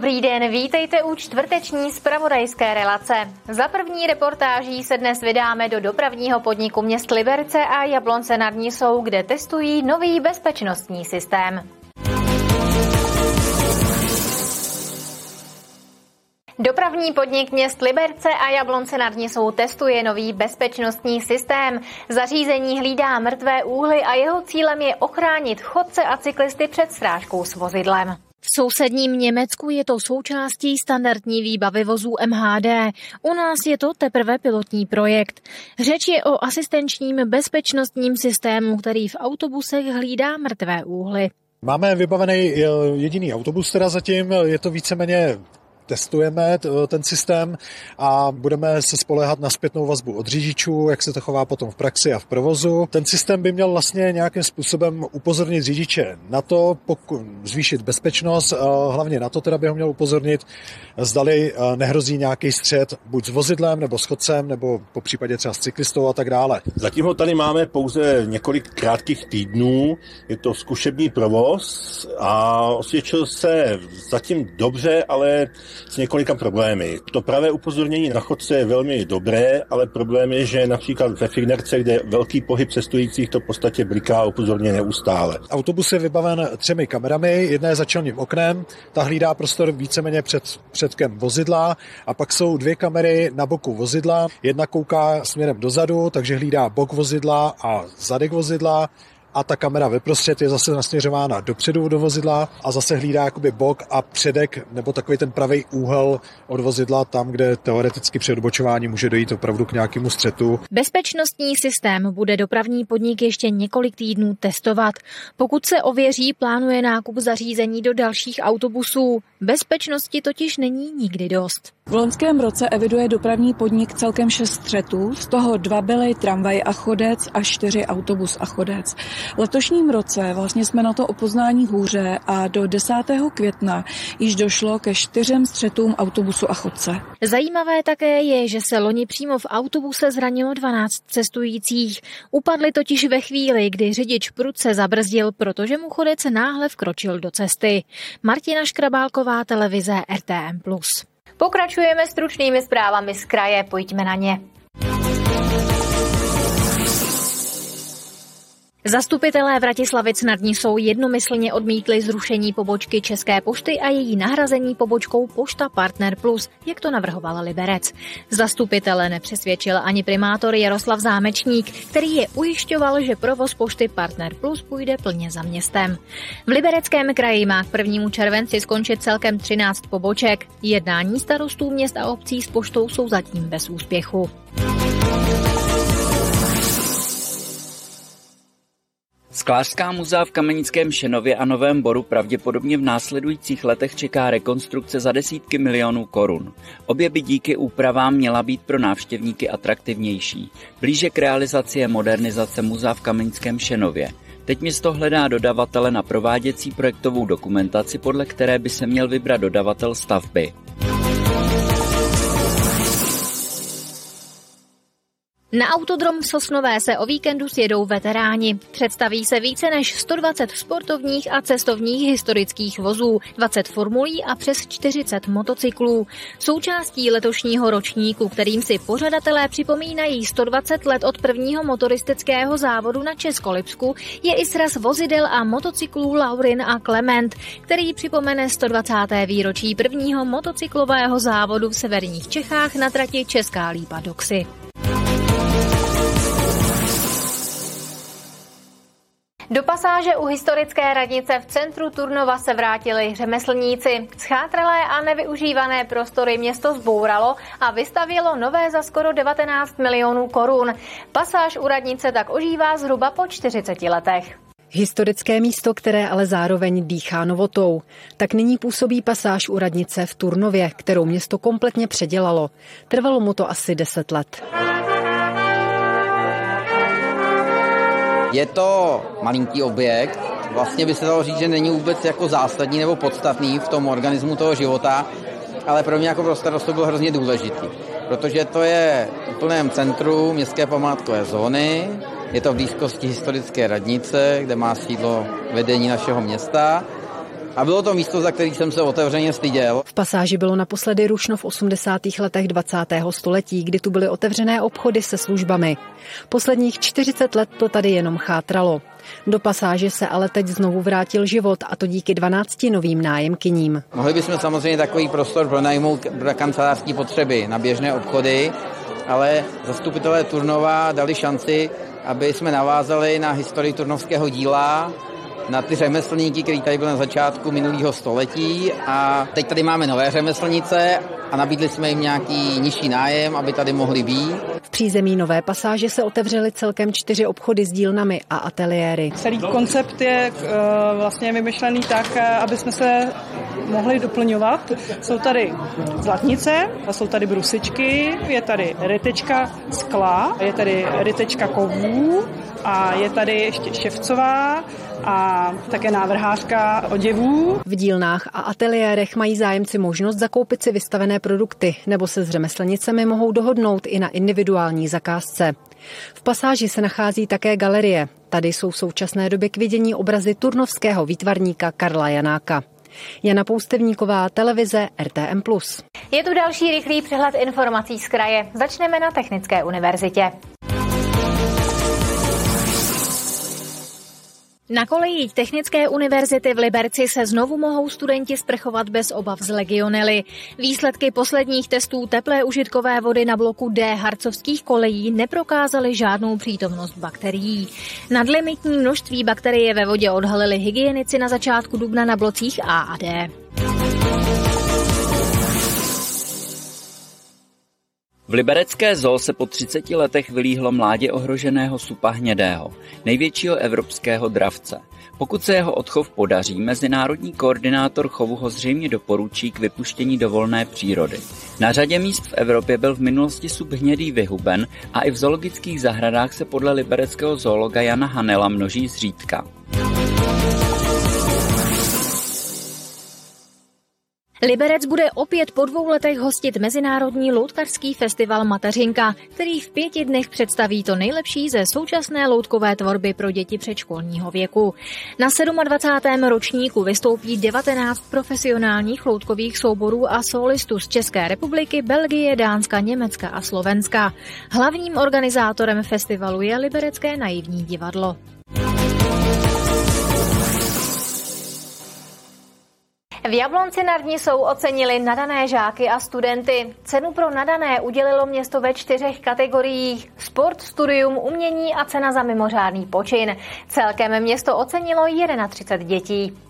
Dobrý den, vítejte u čtvrteční zpravodajské relace. Za první reportáží se dnes vydáme do dopravního podniku měst Liberce a Jablonce nad Nisou, kde testují nový bezpečnostní systém. Dopravní podnik měst Liberce a Jablonce nad Nisou testuje nový bezpečnostní systém. Zařízení hlídá mrtvé úhly a jeho cílem je ochránit chodce a cyklisty před srážkou s vozidlem. V sousedním Německu je to součástí standardní výbavy vozů MHD. U nás je to teprve pilotní projekt. Řeč je o asistenčním bezpečnostním systému, který v autobusech hlídá mrtvé úhly. Máme vybavený jediný autobus teda zatím, je to víceméně testujeme ten systém a budeme se spolehat na zpětnou vazbu od řidičů, jak se to chová potom v praxi a v provozu. Ten systém by měl vlastně nějakým způsobem upozornit řidiče na to, pokud zvýšit bezpečnost, hlavně na to teda by ho měl upozornit, zdali nehrozí nějaký střed buď s vozidlem nebo s chodcem, nebo po případě třeba s cyklistou a tak dále. Zatím ho tady máme pouze několik krátkých týdnů, je to zkušební provoz a osvědčil se zatím dobře, ale s několika problémy. To pravé upozornění na chodce je velmi dobré, ale problém je, že například ve Fignerce, kde je velký pohyb cestujících, to v podstatě bliká upozorně neustále. Autobus je vybaven třemi kamerami, jedna je za čelním oknem, ta hlídá prostor víceméně před předkem vozidla a pak jsou dvě kamery na boku vozidla. Jedna kouká směrem dozadu, takže hlídá bok vozidla a zadek vozidla a ta kamera ve prostřed je zase nasměřována dopředu do vozidla a zase hlídá jakoby bok a předek nebo takový ten pravý úhel od vozidla tam, kde teoreticky při odbočování může dojít opravdu k nějakému střetu. Bezpečnostní systém bude dopravní podnik ještě několik týdnů testovat. Pokud se ověří, plánuje nákup zařízení do dalších autobusů. Bezpečnosti totiž není nikdy dost. V loňském roce eviduje dopravní podnik celkem šest střetů, z toho dva byly tramvaj a chodec a čtyři autobus a chodec. Letošním roce vlastně jsme na to opoznání hůře a do 10. května již došlo ke čtyřem střetům autobusu a chodce. Zajímavé také je, že se loni přímo v autobuse zranilo 12 cestujících. Upadli totiž ve chvíli, kdy řidič prudce zabrzdil, protože mu chodec náhle vkročil do cesty. Martina Škrabálková, televize RTM+. Pokračujeme stručnými zprávami z kraje, pojďme na ně. Zastupitelé Vratislavic nad Nisou jednomyslně odmítli zrušení pobočky České pošty a její nahrazení pobočkou Pošta Partner Plus, jak to navrhoval Liberec. Zastupitele nepřesvědčil ani primátor Jaroslav Zámečník, který je ujišťoval, že provoz Pošty Partner Plus půjde plně za městem. V Libereckém kraji má k prvnímu červenci skončit celkem 13 poboček. Jednání starostů měst a obcí s poštou jsou zatím bez úspěchu. Sklářská muzea v Kamenickém Šenově a Novém Boru pravděpodobně v následujících letech čeká rekonstrukce za desítky milionů korun. Obě by díky úpravám měla být pro návštěvníky atraktivnější. Blíže k realizaci je modernizace muzea v Kamenickém Šenově. Teď město hledá dodavatele na prováděcí projektovou dokumentaci, podle které by se měl vybrat dodavatel stavby. Na autodrom Sosnové se o víkendu sjedou veteráni. Představí se více než 120 sportovních a cestovních historických vozů, 20 formulí a přes 40 motocyklů. Součástí letošního ročníku, kterým si pořadatelé připomínají 120 let od prvního motoristického závodu na Českolipsku, je i sraz vozidel a motocyklů Laurin a Clement, který připomene 120. výročí prvního motocyklového závodu v severních Čechách na trati Česká Lípa Doxy. Do pasáže u historické radnice v centru Turnova se vrátili řemeslníci. Schátralé a nevyužívané prostory město zbouralo a vystavilo nové za skoro 19 milionů korun. Pasáž u radnice tak ožívá zhruba po 40 letech. Historické místo, které ale zároveň dýchá novotou. Tak nyní působí pasáž u radnice v Turnově, kterou město kompletně předělalo. Trvalo mu to asi 10 let. Je to malinký objekt, vlastně by se dalo říct, že není vůbec jako zásadní nebo podstatný v tom organismu toho života, ale pro mě jako pro starost to bylo hrozně důležitý, protože to je v plném centru městské památkové zóny, je to v blízkosti historické radnice, kde má sídlo vedení našeho města A bylo to místo, za který jsem se otevřeně styděl. V pasáži bylo naposledy rušno v 80. letech 20. století, kdy tu byly otevřené obchody se službami. Posledních 40 let to tady jenom chátralo. Do pasáže se ale teď znovu vrátil život a to díky 12 novým nájemkyním. Mohli bychom samozřejmě takový prostor pronajmout pro kancelářské potřeby na běžné obchody, ale zastupitelé Turnova dali šanci, aby jsme navázali na historii turnovského díla, na ty řemeslníky, který tady byl na začátku minulého století a teď tady máme nové řemeslnice a nabídli jsme jim nějaký nižší nájem, aby tady mohli být. V přízemí Nové pasáže se otevřely celkem čtyři obchody s dílnami a ateliéry. Celý koncept je uh, vlastně vymyšlený tak, eh, aby jsme se mohli doplňovat. Jsou tady zlatnice, a jsou tady brusičky, je tady rytečka skla, je tady rytečka kovů a je tady ještě ševcová a také návrhářka oděvů. V dílnách a ateliérech mají zájemci možnost zakoupit si vystavené produkty nebo se s řemeslnicemi mohou dohodnout i na individuální zakázce. V pasáži se nachází také galerie. Tady jsou v současné době k vidění obrazy turnovského výtvarníka Karla Janáka. Jana Poustevníková, televize RTM+. Je tu další rychlý přehled informací z kraje. Začneme na Technické univerzitě. Na kolejích Technické univerzity v Liberci se znovu mohou studenti sprchovat bez obav z legionely. Výsledky posledních testů teplé užitkové vody na bloku D harcovských kolejí neprokázaly žádnou přítomnost bakterií. Nadlimitní množství bakterie ve vodě odhalili hygienici na začátku dubna na blocích A a D. V liberecké zoo se po 30 letech vylíhlo mládě ohroženého supa hnědého, největšího evropského dravce. Pokud se jeho odchov podaří, mezinárodní koordinátor chovu ho zřejmě doporučí k vypuštění do volné přírody. Na řadě míst v Evropě byl v minulosti sub hnědý vyhuben a i v zoologických zahradách se podle libereckého zoologa Jana Hanela množí zřídka. Liberec bude opět po dvou letech hostit Mezinárodní loutkarský festival Mateřinka, který v pěti dnech představí to nejlepší ze současné loutkové tvorby pro děti předškolního věku. Na 27. ročníku vystoupí 19 profesionálních loutkových souborů a solistů z České republiky, Belgie, Dánska, Německa a Slovenska. Hlavním organizátorem festivalu je Liberecké naivní divadlo. V Jablonci nad Nisou ocenili nadané žáky a studenty. Cenu pro nadané udělilo město ve čtyřech kategoriích. Sport, studium, umění a cena za mimořádný počin. Celkem město ocenilo 31 dětí.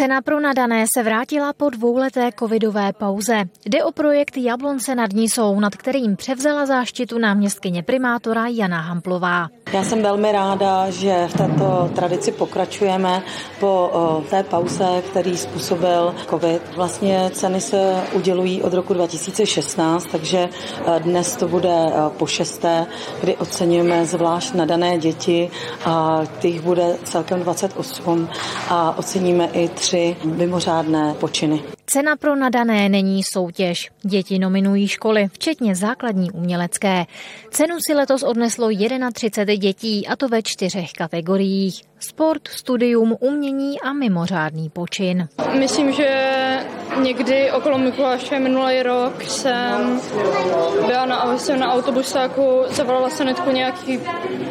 Cena pro nadané se vrátila po dvouleté covidové pauze. Jde o projekt Jablonce nad Nisou, nad kterým převzala záštitu náměstkyně primátora Jana Hamplová. Já jsem velmi ráda, že v této tradici pokračujeme po té pauze, který způsobil covid. Vlastně ceny se udělují od roku 2016, takže e, dnes to bude e, po šesté, kdy oceňujeme zvlášť nadané děti a těch bude celkem 28 a oceníme i tři mimořádné počiny. Cena pro nadané není soutěž. Děti nominují školy, včetně základní umělecké. Cenu si letos odneslo 31 dětí, a to ve čtyřech kategoriích. Sport, studium, umění a mimořádný počin. Myslím, že někdy okolo Mikuláše minulý rok jsem byla na, jsem na autobusáku, zavolala sanitku nějaký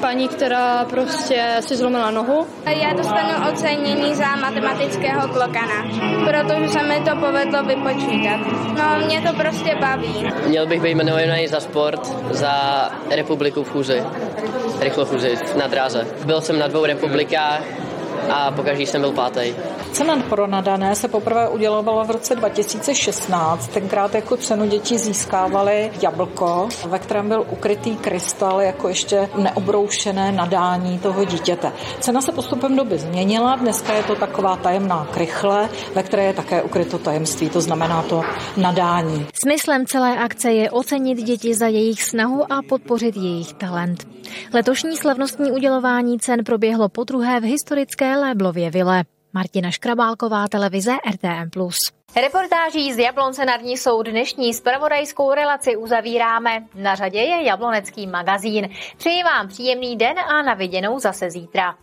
paní, která prostě si zlomila nohu. Já dostanu ocenění za matematického klokana, protože se mi to povedlo vypočítat. No, mě to prostě baví. Měl bych být jmenovaný za sport za republiku v chůzi, rychlofůzi na dráze. Byl jsem na dvou republikách a pokaždý jsem byl pátý. Cena pro nadané se poprvé udělovala v roce 2016. Tenkrát jako cenu děti získávali jablko, ve kterém byl ukrytý krystal jako ještě neobroušené nadání toho dítěte. Cena se postupem doby změnila, dneska je to taková tajemná krychle, ve které je také ukryto tajemství, to znamená to nadání. Smyslem celé akce je ocenit děti za jejich snahu a podpořit jejich talent. Letošní slavnostní udělování cen proběhlo po druhé v historické Léblově vile. Martina Škrabálková, televize RTM+. Reportáží z Jablonce nad jsou dnešní spravodajskou relaci uzavíráme. Na řadě je Jablonecký magazín. Přeji vám příjemný den a na viděnou zase zítra.